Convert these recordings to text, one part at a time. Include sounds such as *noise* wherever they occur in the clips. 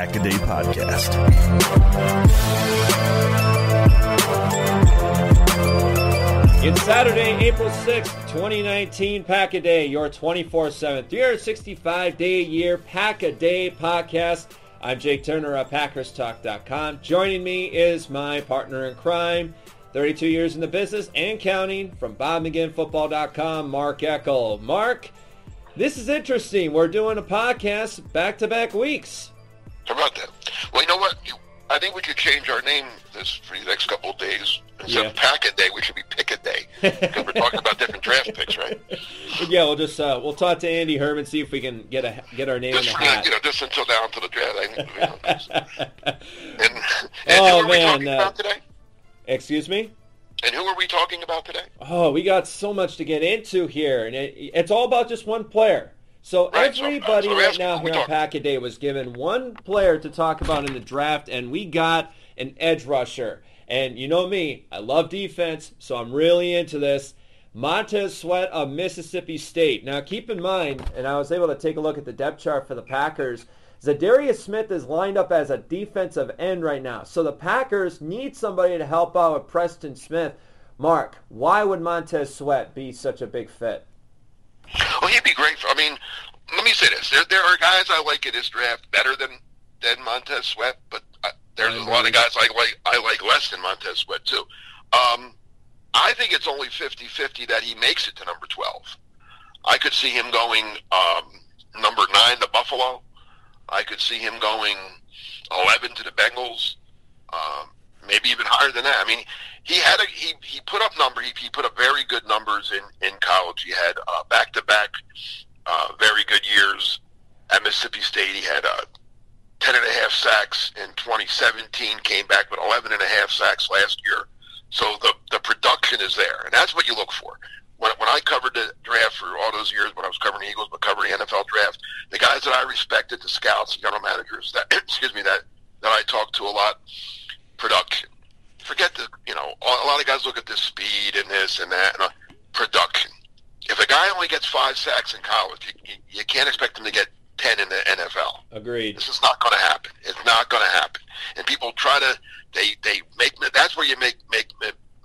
This is the Pack a Day Podcast. It's Saturday, April 6th, 2019, Pack a Day, your 24 7, 365 day a year Pack a Day podcast. I'm Jake Turner of PackersTalk.com. Joining me is my partner in crime, 32 years in the business and counting, from BobMcGinnFootball.com, Mark Eckel. Mark, this is interesting. We're doing a podcast back to back weeks. How about that? Well, you know what? You, I think we could change our name this for the next couple of days. Instead Yeah. of pack a day, we should be pick a day because we're talking about different draft picks, right? *laughs* yeah, we'll just uh, we'll talk to Andy Herman, see if we can get a get our name in Just the for the, hat. you know, just until down to the draft. I think, you know, *laughs* and, and Oh, who are we man, talking uh, about today? Excuse me? And who are we talking about today? Oh, we got so much to get into here, and it, it's all about just one player. So Right, so- everybody so right now here on Pack a Day was given one player to talk about in the draft, and we got an edge rusher. And you know me, I love defense, so I'm really into this. Montez Sweat of Mississippi State. Now keep in mind, and I was able to take a look at the depth chart for the Packers. Za'Darius Smith is lined up as a defensive end right now. So the Packers need somebody to help out with Preston Smith. Mark, why would Montez Sweat be such a big fit? Well, he'd be great. For, I mean, let me say this: there there are guys I like in this draft better than than Montez Sweat, but I, there's a lot of guys I like I like less than Montez Sweat too. Um, I think it's only 50-50 that he makes it to number twelve. I could see him going um, number nine to Buffalo. I could see him going eleven to the Bengals. Um, maybe even higher than that. I mean, he had a he he put up number he, he put up very good numbers in in college. He had back to back very good years at Mississippi State. He had uh, ten and a half sacks in 2017. Came back with 11 and a half sacks last year. So the the production is there, and that's what you look for. When, when I covered the draft for all those years, when I was covering Eagles, but covering NFL draft, the guys that I respected, the scouts, the general managers, that *clears throat* excuse me, that that I talked to a lot, production. Forget the, you know, a lot of guys look at the speed and this and that, and uh, production. If a guy only gets five sacks in college, you, you, you can't expect him to get ten in the NFL. Agreed. This is not going to happen. It's not going to happen. And people try to they they make that's where you make make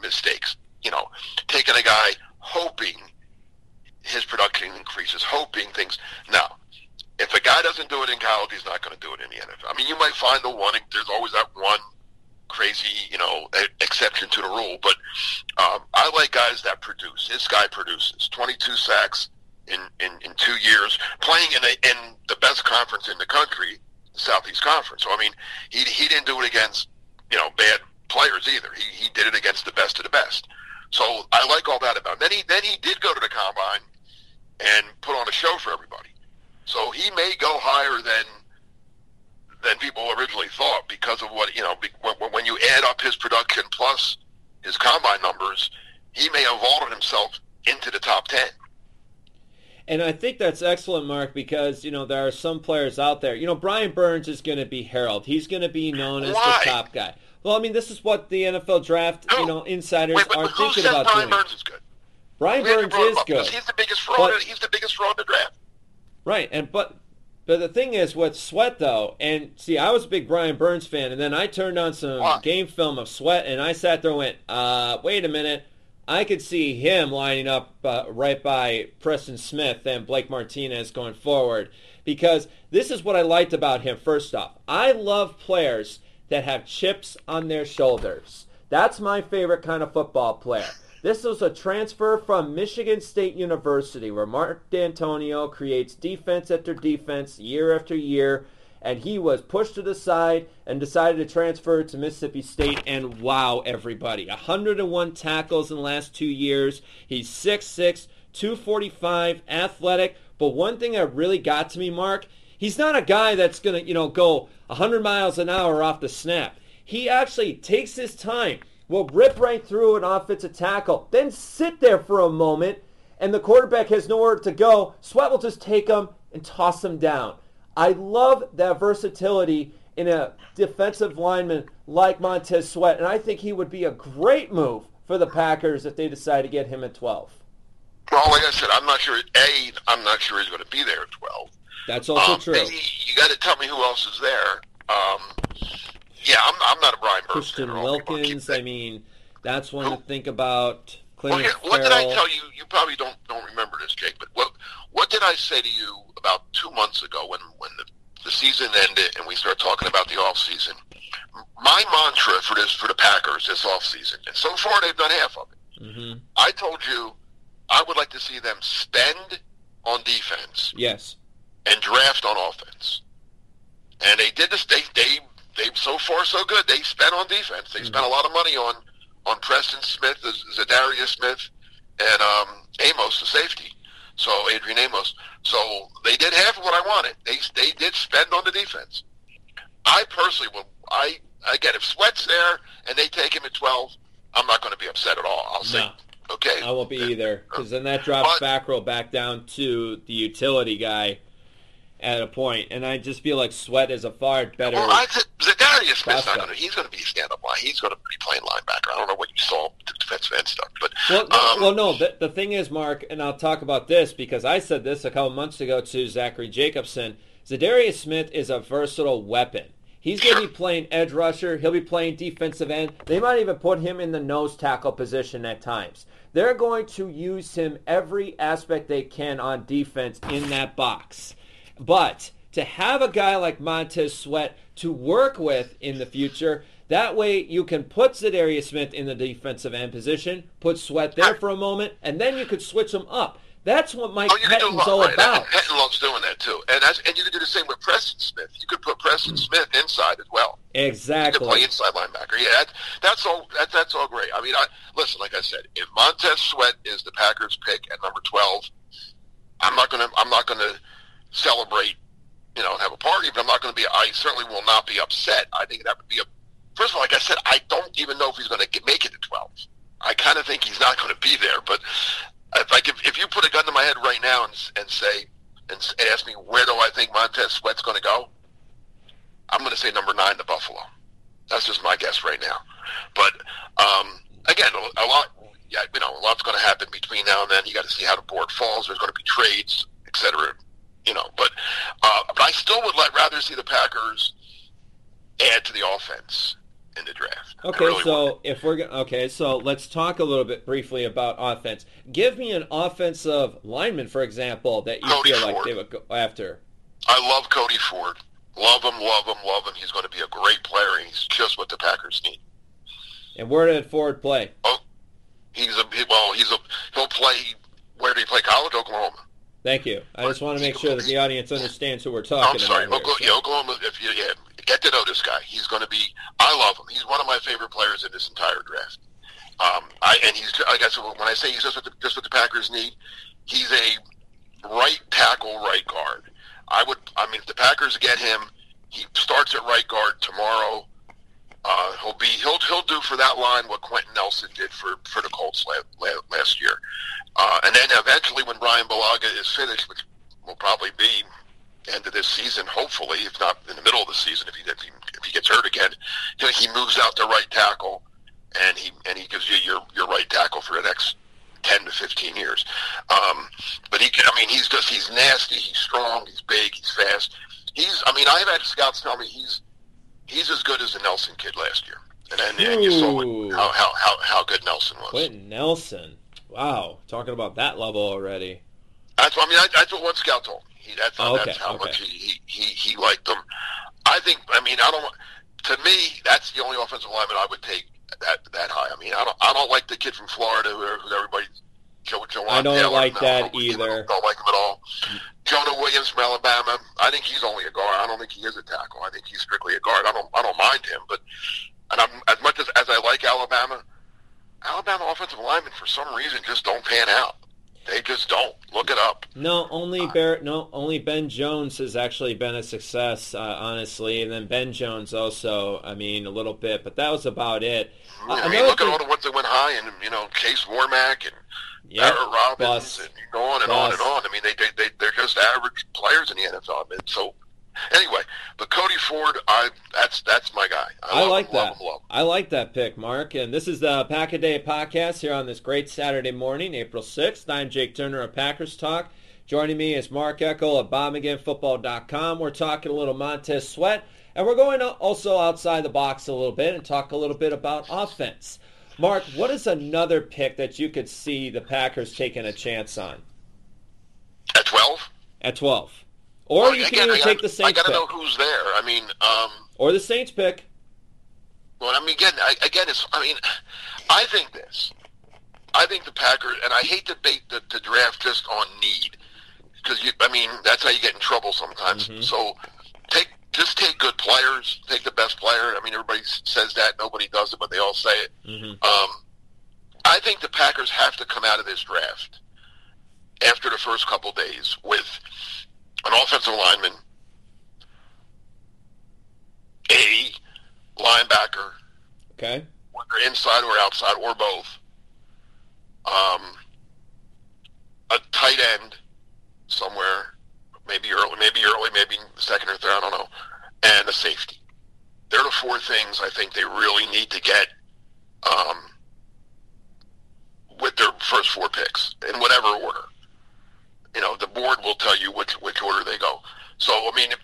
mistakes. You know, taking a guy hoping his production increases, hoping things. No, if a guy doesn't do it in college, he's not going to do it in the NFL. I mean, you might find the one. There's always that one crazy, you know, exception to the rule. But um, I like guys that produce. This guy produces 22 sacks in, in, in two years, playing in a, in the best conference in the country, the Southeast Conference. So I mean, he he didn't do it against you know bad players either. He he did it against the best of the best. So I like all that about him. Then he then he did go to the combine and put on a show for everybody. So he may go higher than than people originally thought because of what you know. When, add up his production plus his combine numbers, he may have vaulted himself into the top ten. And I think that's excellent, Mark, because you know there are some players out there. You know, Brian Burns is going to be heralded. He's going to be known as the top guy. Well, I mean, this is what the NFL draft, Who? you know, insiders Wait, but are thinking about Brian doing. Burns is good? Brian We had to Burns is good, He's the biggest fraud. But- he's the biggest fraud in the draft. right? And but but the thing is with Sweat though, and see, I was a big Brian Burns fan, and then I turned on some game film of Sweat, and I sat there and went, uh, wait a minute. I could see him lining up uh, right by Preston Smith and Blake Martinez going forward because this is what I liked about him. First off, I love players that have chips on their shoulders. That's my favorite kind of football player. This was a transfer from Michigan State University where Mark Dantonio creates defense after defense year after year and he was pushed to the side and decided to transfer to Mississippi State and wow everybody. 101 tackles in the last 2 years. He's 6'6", 245, athletic, but one thing that really got to me, Mark, he's not a guy that's going to, you know, go 100 miles an hour off the snap. He actually takes his time will rip right through an offensive tackle, then sit there for a moment, and the quarterback has nowhere to go. Sweat will just take him and toss him down. I love that versatility in a defensive lineman like Montez Sweat, and I think he would be a great move for the Packers if they decide to get him at 12. Well, like I said, I'm not sure. A, I'm not sure he's going to be there at 12. That's also um, true. B, you got to tell me who else is there. Um, yeah, I'm, I'm not a Brian Burns Christian. Wilkins. I mean, that's one to think about. Well, here, what did I tell you? You probably don't don't remember this, Jake. But what what did I say to you about two months ago when when the, the season ended and we started talking about the off season? My mantra for this for the Packers this off season, and so far they've done half of it. Mhm. I told you I would like to see them spend on defense Yes. and draft on offense. And they did this. They they they so far so good. They spent on defense. They spent a lot of money on on Preston Smith, Za'Darius Smith, and um, Amos, the safety. So Adrian Amos. So they did half of what I wanted. They they did spend on the defense. I personally will. I again, if Sweat's there and they take him at twelve, I'm not going to be upset at all. I'll say, No. okay, I won't be either, because then that drops But- back row back down to the utility guy at a point, and I just feel like Sweat is a far better. Well, I Za'Darius Smith's not going to. He's going to be a stand-up line. He's going to be playing linebacker. I don't know what you saw defensive end stuff, but Well, no, um, well, no. The, the thing is, Mark, and I'll talk about this because I said this a couple months ago to Zachary Jacobson. Za'Darius Smith is a versatile weapon. He's going to be playing edge rusher. He'll be playing defensive end. They might even put him in the nose tackle position at times. They're going to use him every aspect they can on defense in that box. But to have a guy like Montez Sweat to work with in the future, that way you can put Za'Darius Smith in the defensive end position, put Sweat there for a moment, and then you could switch him up. That's what Mike oh, you can do a Pettine's all right? about. Pettine loves doing that too, and that's, and you can do the same with Preston Smith. You could put Preston Smith inside as well. He could play inside linebacker. Yeah, that, that's all. That, that's all great. I mean, I, listen, like I said, if Montez Sweat is the Packers' pick at number twelve, I'm not gonna. I'm not gonna celebrate. You know, have a party, but I'm not going to be. I certainly will not be upset. I think that would be a. First of all, like I said, I don't even know if he's going to make it to twelve. I kind of think he's not going to be there. But if I give, if you put a gun to my head right now and, and say and ask me where do I think Montez Sweat's going to go, I'm going to say number nine to Buffalo. That's just my guess right now. But um, again, a lot, yeah, you know, a lot's going to happen between now and then. You got to see how the board falls. There's going to be trades, et cetera. You know, but uh, but I still would like rather see the Packers add to the offense in the draft. Okay, really so would. if we're go- okay, so let's talk a little bit briefly about offense. Give me an offensive lineman, for example, that you Cody feel like Ford. they would go after. I love Cody Ford. Love him, love him, love him. He's going to be a great player. and He's just what the Packers need. And where did Ford play? Oh, he's a well. He's a he'll play. Where did he play college? Oklahoma. Thank you. I just want to make sure that the audience understands who we're talking I'm sorry, about. Oklahoma, here, yeah, so- Oklahoma. If you yeah, get to know this guy, he's going to be. I love him. He's one of my favorite players in this entire draft. Um, I and he's I guess when I say he's just what the, just what the Packers need, he's a right tackle, right guard. I would. I mean, if the Packers get him, he starts at right guard tomorrow. Uh, he'll be he'll he'll do for that line what Quenton Nelson did for for the Colts la, la, last year, uh, and then eventually when Bryan Bulaga is finished, which will probably be end of this season, hopefully, if not in the middle of the season, if he if he, if he gets hurt again, you know, he moves out to right tackle, and he and he gives you your your right tackle for the next ten to fifteen years. Um, but he can, I mean, he's just he's nasty, he's strong, he's big, he's fast. He's I mean, I've had scouts tell me he's he's as good as the Nelson kid last year. And then and you saw what, how, how how how good Nelson was. Quenton Nelson. Wow, talking about that level already. That's what I mean. I, that's what one scout told me. He, that's, Oh, okay, that's how okay. much he, he, he, liked them. I think. I mean, I don't. To me, that's the only offensive lineman I would take that that high. I mean, I don't. I don't like the kid from Florida who, everybody. Joe, Joe I don't Taylor, like no, that I don't- either. Don't like him at all. Jonah Williams from Alabama. I think he's only a guard. I don't think he is a tackle. I think he's strictly a guard. I don't. I don't mind him, but and I'm as much as as I like Alabama, Alabama offensive linemen for some reason just don't pan out. They just don't. Look it up. No, only Barrett. No, only Ben Jones has actually been a success, uh, honestly, and then Ben Jones also. I mean, a little bit, but that was about it. Uh, I mean, another look thing- at all the ones that went high, and you know, Case Warmack and Yep, Barrett Robbins, bust. and you go on and on and on. I mean, they they they they're just average players in the NFL. I mean, so anyway, but Cody Ford, I that's that's my guy. I, I like him, that. Love him, love him. I like that pick, Mark. And this is the Pack a Day podcast here on this great Saturday morning, April 6th. I'm Jake Turner of Packers Talk. Joining me is Mark Eckel of BobMcGinnFootball.com. We're talking a little Montez Sweat, and we're going also outside the box a little bit and talk a little bit about offense. Mark, what is another pick that you could see the Packers taking a chance on At twelve. at 12? Or Well, you can again, even take gotta, the Saints I got to know who's there. I mean, um, Or the Saints pick. Well, I mean, again, I, again, it's. I mean, I think this. I think the Packers, and I hate to bait the, the draft just on need, because you. I mean, that's how you get in trouble sometimes. Mm-hmm. So, take just take good players. Take the best player. I mean, everybody says that. Nobody does it, but they all say it. Mhm. Um, I think the Packers have to come out of this draft after the first couple days with an offensive lineman, a linebacker, Okay. whether inside or outside or both. Um, a tight end somewhere, maybe early, maybe early, maybe second or third, I don't know, and a safety. They're the four things I think they really need to get um, with their first four picks in whatever order. You know, the board will tell you which which order they go. So, I mean, if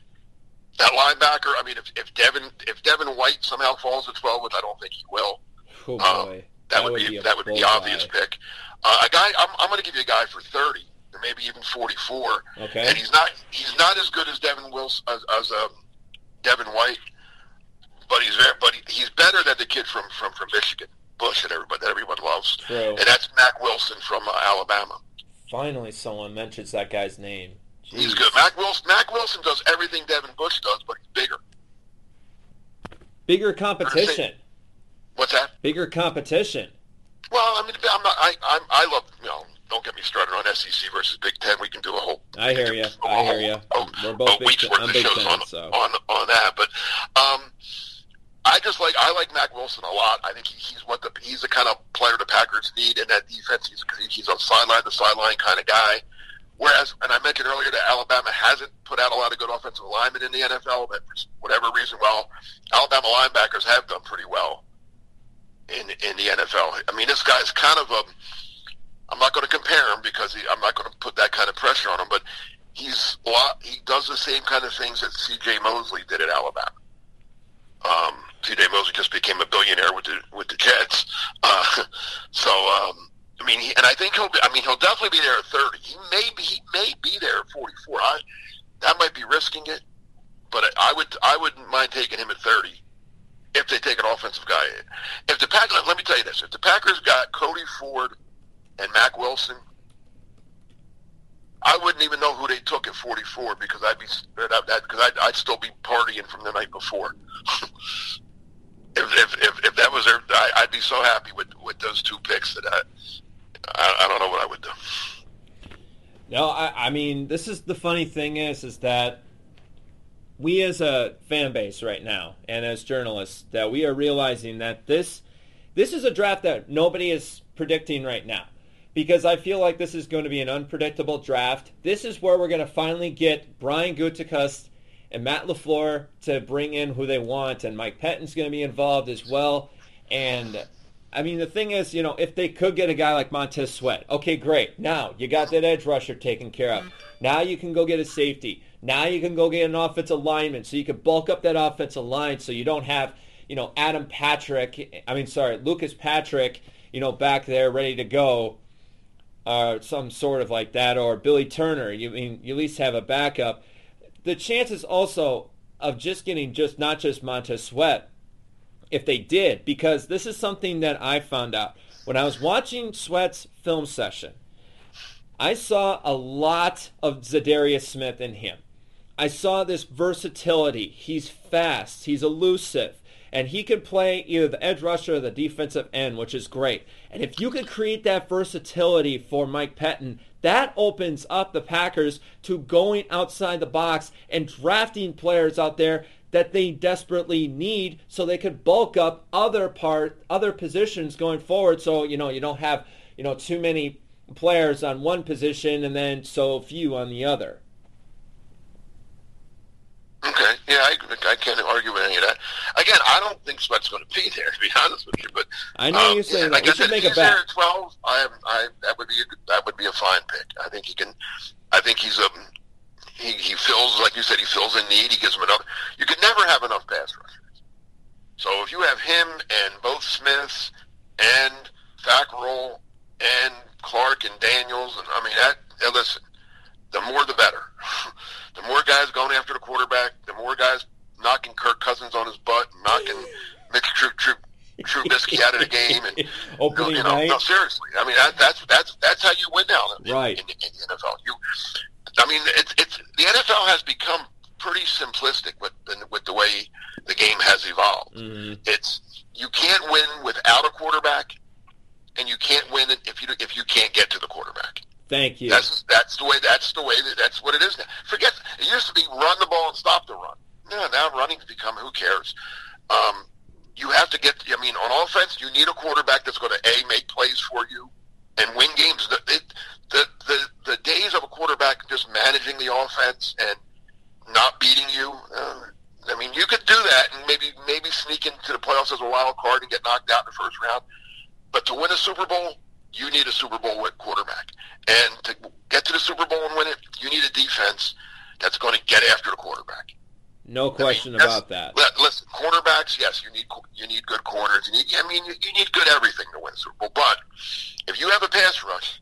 that linebacker, I mean, if, if Devin if Devin White somehow falls to twelve, which I don't think he will, Oh, Um, boy. that, would, be, a that would be obvious pick. Uh, a guy, I'm, I'm going to give you a guy for thirty, or maybe even forty-four, Okay. and he's not he's not as good as Devin Wilson as, as um, Devin White, but he's very, but he, he's better than the kid from from, from Michigan, Bush, and everybody that everyone loves, True. and that's Mack Wilson from uh, Alabama. Finally, someone mentions that guy's name. He's good. Mack Wilson Mack Wilson does everything Devin Bush does, but he's bigger. Bigger competition. What's that? Bigger competition. Well, I mean, I'm not. I I'm, I love you know. Don't get me started on SEC versus Big Ten. We can do a whole. I hear you. I hear you. We're both big week's worth I'm of big shows Ten, on, so. on on that. But um, I just like I like Mack Wilson a lot. I think he, he's what the he's the kind of player the Packers need in that defense. He's he's a sideline to sideline kind of guy. Whereas, and I mentioned earlier that Alabama hasn't put out a lot of good offensive linemen in the NFL, but for whatever reason, well, Alabama linebackers have done pretty well in in the NFL. I mean, this guy's kind of a. I'm not going to compare him because he, I'm not going to put that kind of pressure on him, but he's a lot. He does the same kind of things that C.J. Mosley did at Alabama. Um, C.J. Mosley just became a billionaire with the with the Jets. Uh, *laughs* so um, I mean, he, and I think he'll. Be, I mean, he'll definitely be there at 30. He may be. He may be there at 44. I, that might be risking it, but I would. I wouldn't mind taking him at 30 if they take an offensive guy. If the Packers, let me tell you this: if the Packers got Cody Ford and Mack Wilson, I wouldn't even know who they took at 44 because I'd be because I'd, I'd still be partying from the night before. *laughs* if, if, if if that was their, I, I'd be so happy with with those two picks that I, I I don't know what I would do. No, I, I mean, this is the funny thing is, is that we as a fan base right now and as journalists that we are realizing that this this is a draft that nobody is predicting right now because I feel like this is going to be an unpredictable draft. This is where we're going to finally get Brian Gutekunst and Matt LaFleur to bring in who they want, and Mike Pettine's going to be involved as well. And I mean, the thing is, you know, if they could get a guy like Montez Sweat, okay, great. Now you got that edge rusher taken care of. Now you can go get a safety. Now you can go get an offensive lineman, so you can bulk up that offensive line, so you don't have, you know, Adam Patrick, I mean, sorry, Lucas Patrick, you know, back there ready to go, or some sort of like that, or Billy Turner, you mean you at least have a backup. The chances also of just getting just not just Montez Sweat, if they did, because this is something that I found out when I was watching Sweat's film session. I saw a lot of Za'Darius Smith in him. I saw this versatility. He's fast. He's elusive. And he can play either the edge rusher or the defensive end, which is great. And if you could create that versatility for Mike Pettine, that opens up the Packers to going outside the box and drafting players out there that they desperately need so they could bulk up other part other positions going forward so you know you don't have you know too many players on one position and then so few on the other. Okay, yeah, I, I can't argue with any of that. Again, I don't think Sweat's going to be there, to be *laughs* honest with you. But I know um, you're saying yeah, that. Like We I should make a bet. at twelve. I, I that would be a, good- that would be a fine pick. I think he can. I think he's a. He, he fills like you said. He fills a need. He gives them enough. You can never have enough pass rushers. So if you have him and both Smiths and Fackrell and Clark and Daniels, and I mean that. Now listen, the more the better. *laughs* the more guys going after the quarterback, the more guys knocking Kirk Cousins on his butt, knocking Mitch True True Trubisky out of the game, and *laughs* Opening you know, night. no, seriously. I mean, that, that's that's that's how you win now in, Right. in, in the NFL. You, I mean, it's it's the NFL has become pretty simplistic with with the way the game has evolved. Mhm. It's you can't win without a quarterback, and you can't win if you if you can't get to the quarterback. Thank you. That's that's the way that's the way that that's what it is now. Forget it used to be run the ball and stop the run. No, now running's become who cares. Um, you have to get. I mean, on offense, you need a quarterback that's going to a make plays for you and win games. The it, the the the days of a quarterback just managing the offense and not beating you. Uh, I mean, you could do that and maybe maybe sneak into the playoffs as a wild card and get knocked out in the first round. But to win a Super Bowl, you need a Super Bowl quarterback. And to get to the Super Bowl and win it, you need a defense that's going to get after the quarterback. no question I mean, about that. Listen, cornerbacks, yes, you need you need good corners. You need, I mean, you, you need good everything to win a Super Bowl. But if you have a pass rush,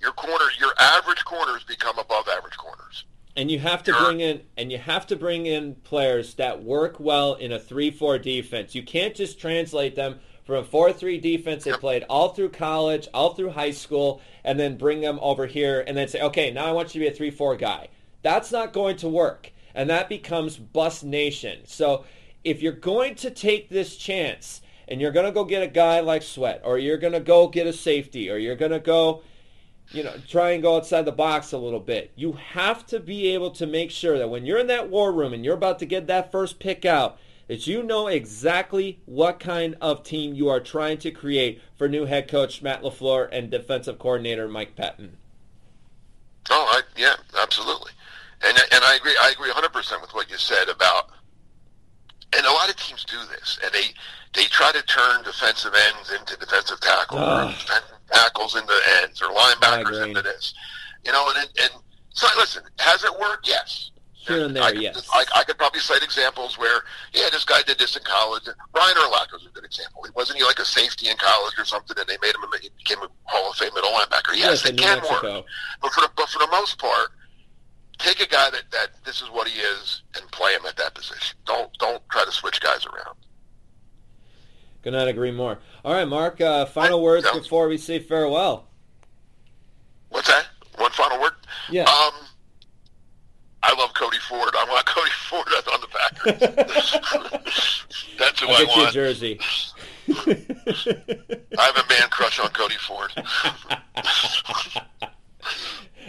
your corner, your average corners become above average corners. And you have to Sure. bring in and you have to bring in players that work well in a 3-4 defense. You can't just translate them from a 4-3 defense they played all through college, all through high school and then bring them over here and then say, "Okay, now I want you to be a 3-4 guy." That's not going to work. And that becomes bust nation. So, if you're going to take this chance and you're going to go get a guy like Sweat or you're going to go get a safety or you're going to go you know, try and go outside the box a little bit. You have to be able to make sure that when you're in that war room and you're about to get that first pick out, that you know exactly what kind of team you are trying to create for new head coach Matt LaFleur and defensive coordinator Mike Pettine. Oh, I, yeah, absolutely, and and I agree. I agree 100 percent with what you said about. And a lot of teams do this, and they they try to turn defensive ends into defensive tackles, or ah. defensive tackles into ends, or linebackers into this. You know, and and so listen, has it worked? Yes. Here and I there, could, yes. I, I could probably cite examples where, yeah, this guy did this in college. Brian Urlacher was a good example. Wasn't he like a safety in college or something, and they made him, a, he became a Hall of Fame middle linebacker? Yes, in it can Mexico. work. But for the, but for the most part, take a guy that, that this is what he is and play him at that position. Don't don't try to switch guys around. Could not agree more. All right, Mark, uh, final words Sounds- before we say farewell. What's that? One final word. Yeah. Um, I Ford. I want Cody Ford on the Packers. *laughs* That's who I'll I get you a want. jersey. *laughs* I have a man crush on Cody Ford. *laughs*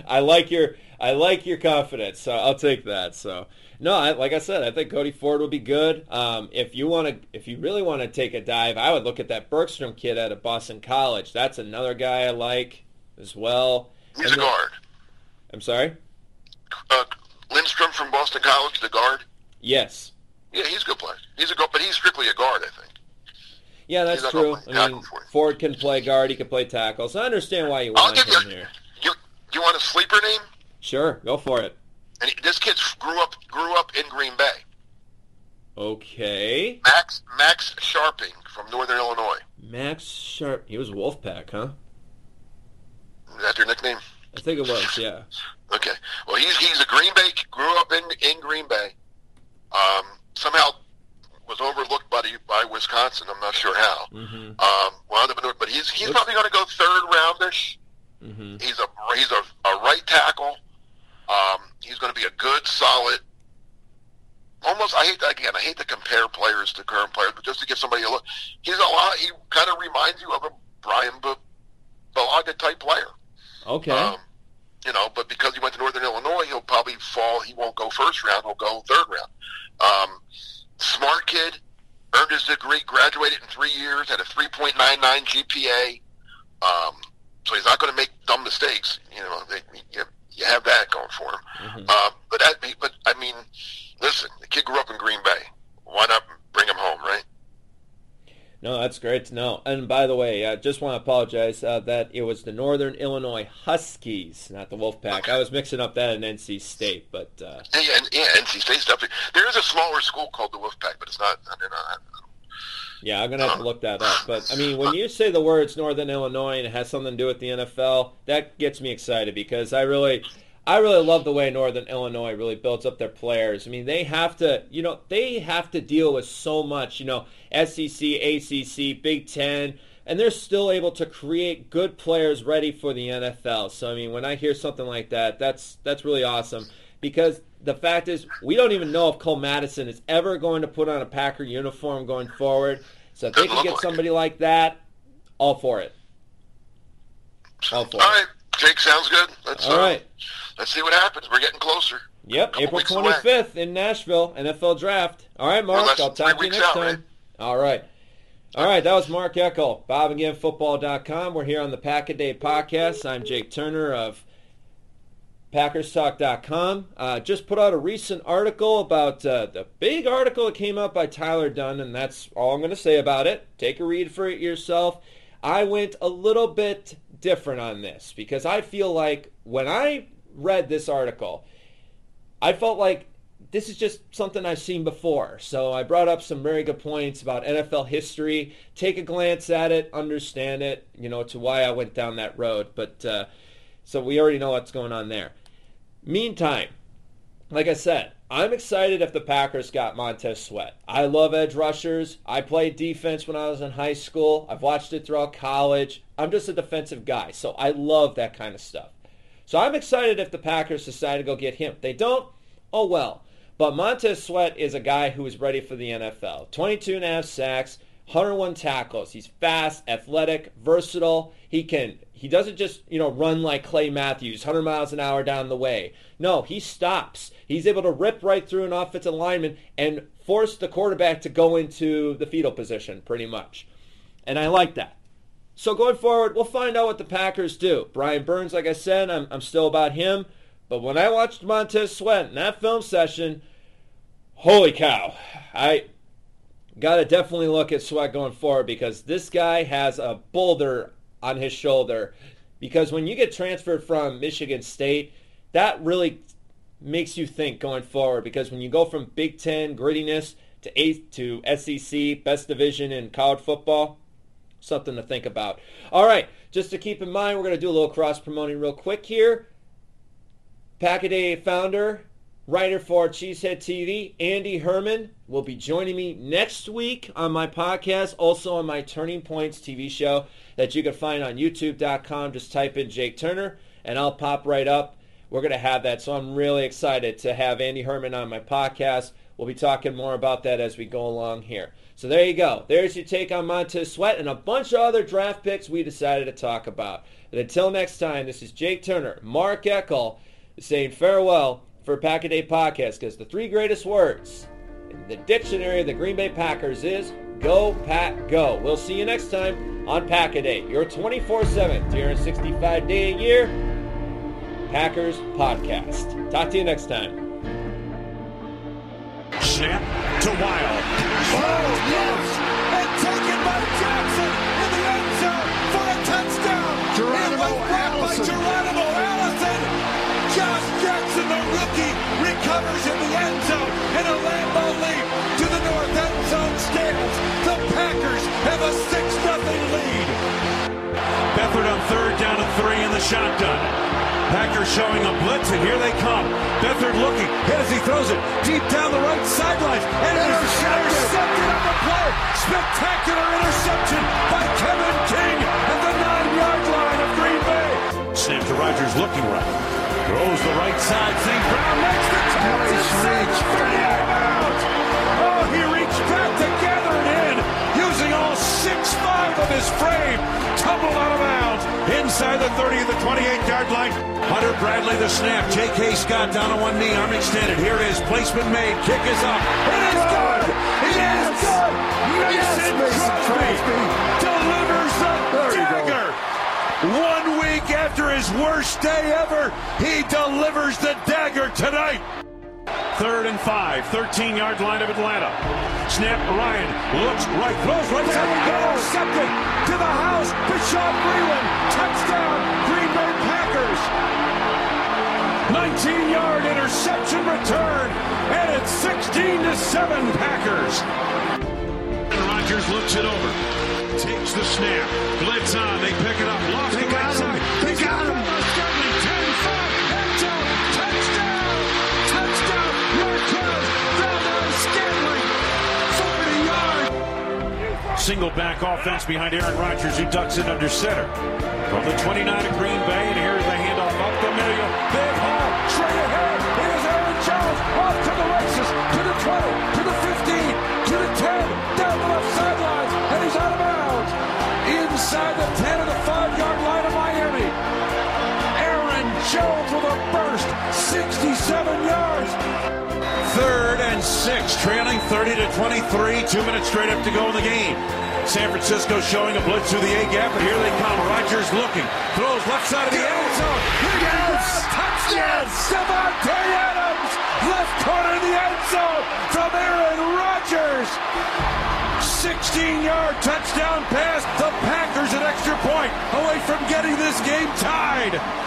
I like your I like your confidence, so I'll take that. So no, I, like I said, I think Cody Ford will be good. Um, if you want to, if you really want to take a dive, I would look at that Bergstrom kid out of Boston College. That's another guy I like as well. He's And a then- guard. I'm sorry. Uh, Lindstrom from Boston College, the guard. Yes. Yeah, he's a good player. He's a good, but he's strictly a guard, I think. Yeah, that's true. I mean, tackle for you. Ford can play guard. He can play tackle. So I understand why you want him you. here. You you want a sleeper name? Sure, go for it. And he, this kid grew up grew up in Green Bay. Okay. Max Max Scharping from Northern Illinois. Max Sharp. He was Wolfpack, huh? Is that your nickname? I think it was, yeah. *laughs* Okay. Well, he's he's a Green Bay. Grew up in in Green Bay. Um, somehow was overlooked by the, by Wisconsin. I'm not sure how. Mm-hmm. Um, up but he's he's probably going to go third roundish. Mm-hmm. He's a he's a, a right tackle. Um, he's going to be a good, solid. Almost, I hate again. I hate to compare players to current players, but just to give somebody a look, he's a lot. He kind of reminds you of a Brian B- Bulaga type player. Okay. Um, you know, but because he went to Northern Illinois, he'll probably fall. He won't go first round. He'll go third round. Um, smart kid, earned his degree, graduated in three years, had a 3.99 GPA. Um, so he's not going to make dumb mistakes. You know, they, you, you have that going for him. Mhm. Uh, but that, but I mean, listen, the kid grew up in Green Bay. Why not bring him home, right? No, that's great to know. And by the way, I just want to apologize uh, that it was the Northern Illinois Huskies, not the Wolfpack. I was mixing up that and NC State, but uh, Yeah, yeah, yeah NC State's definitely. There is a smaller school called the Wolfpack, but it's not. They're not yeah, I'm gonna have to look that up. But I mean, when you say the words Northern Illinois and it has something to do with the NFL, that gets me excited because I really, I really love the way Northern Illinois really builds up their players. I mean, they have to, you know, they have to deal with so much, you know, SEC, ACC, Big Ten, and they're still able to create good players ready for the NFL. So I mean, when I hear something like that, that's that's really awesome because the fact is we don't even know if Cole Madison is ever going to put on a Packer uniform going forward. So if they can get somebody like that, all for it. All for it. right, Jake, sounds good. Let's, All uh. Let's see what happens. We're getting closer. Yep, April weeks away. 25th in Nashville, NFL draft. All right, Mark, I'll talk to you next out, time. right? All right. All right, that was Mark Eckel, BobMcGinnFootball.com. We're here on the Pack a Day podcast. I'm Jake Turner of PackersTalk.com. Uh, just put out a recent article about uh, the big article that came out by Tyler Dunne, and that's all I'm going to say about it. Take a read for it yourself. I went a little bit different on this because I feel like when I read this article, I felt like this is just something I've seen before. So I brought up some very good points about NFL history. Take a glance at it, understand it, you know, to why I went down that road. But uh, so we already know what's going on there. Meantime, like I said, I'm excited if the Packers got Montez Sweat. I love edge rushers. I played defense when I was in high school. I've watched it throughout college. I'm just a defensive guy, so I love that kind of stuff. So I'm excited if the Packers decide to go get him. They don't, oh well. But Montez Sweat is a guy who is ready for the NFL. 22 and a half sacks, 101 tackles. He's fast, athletic, versatile. He can he doesn't just, you know, run like Clay Matthews, 100 miles an hour down the way. No, he stops. He's able to rip right through an offensive lineman and force the quarterback to go into the fetal position pretty much. And I like that. So going forward, we'll find out what the Packers do. Brian Burns, like I said, I'm, I'm still about him. But when I watched Montez Sweat in that film session, holy cow. I got to definitely look at Sweat going forward because this guy has a boulder on his shoulder. Because when you get transferred from Michigan State, that really makes you think going forward. Because when you go from Big Ten grittiness to eighth to SEC, best division in college football, something to think about. All right, just to keep in mind, we're going to do a little cross promoting real quick here. Packaday founder, writer for Cheesehead TV, Andy Herman, will be joining me next week on my podcast, also on my Turning Points TV show that you can find on youtube.com. Just type in Jake Turner and I'll pop right up. We're going to have that. So I'm really excited to have Andy Herman on my podcast. We'll be talking more about that as we go along here. So there you go. There's your take on Montez Sweat and a bunch of other draft picks we decided to talk about. And until next time, this is Jake Turner, Mark Eckel, saying farewell for Pack a Day Podcast because the three greatest words in the dictionary of the Green Bay Packers is Go Pack Go. We'll see you next time on Pack a Day, your 24-7, 365 day a year Packers podcast. Talk to you next time. Snap to Wild. Oh, yes! And taken by Jackson in the end zone for a touchdown. Geronimo it was brought Allison. by Geronimo shotgun. Packers showing a blitz, and here they come. Beathard looking, hit as he throws it deep down the right sideline. And it is intercepted on the play. Spectacular interception by Kevin King at the nine-yard line of Green Bay. Snap to Rodgers looking right. Throws the right side. St. Brown makes the catch. Nice reach. out. Oh, he reached back to 6-5 of his frame. Tumbled out of bounds. Inside the 30 of the 28-yard line. Hunter Bradley the snap. J.K. Scott down on one knee. Arm extended. Here it is. Placement made. Kick is up. It is good. It yes. is good. Mason, yes, Mason Crosby, Crosby delivers the dagger. One week after his worst day ever, he delivers the dagger tonight. Third and five, 13 yard line of Atlanta. Snap Ryan looks right, throws right side, intercepted to the house. Bashaud Breeland, touchdown, Green Bay Packers. 19 yard interception return, and it's 16 to 7 Packers. And Rodgers looks it over, takes the snap, blitz on, they pick it up, lost they the right side. They got him. Sterling, Single back offense behind Aaron Rodgers, who ducks it under center. From the 29 of Green Bay, and here's 30 to 23. Two minutes straight up to go in the game. San Francisco showing a blitz through the A gap, and here they come. Rodgers looking, throws left side of the end zone. Yes! Touchdown! Davante Adams, left corner of the end zone from Aaron Rodgers. 16-yard touchdown pass. The Packers an extra point away from getting this game tied.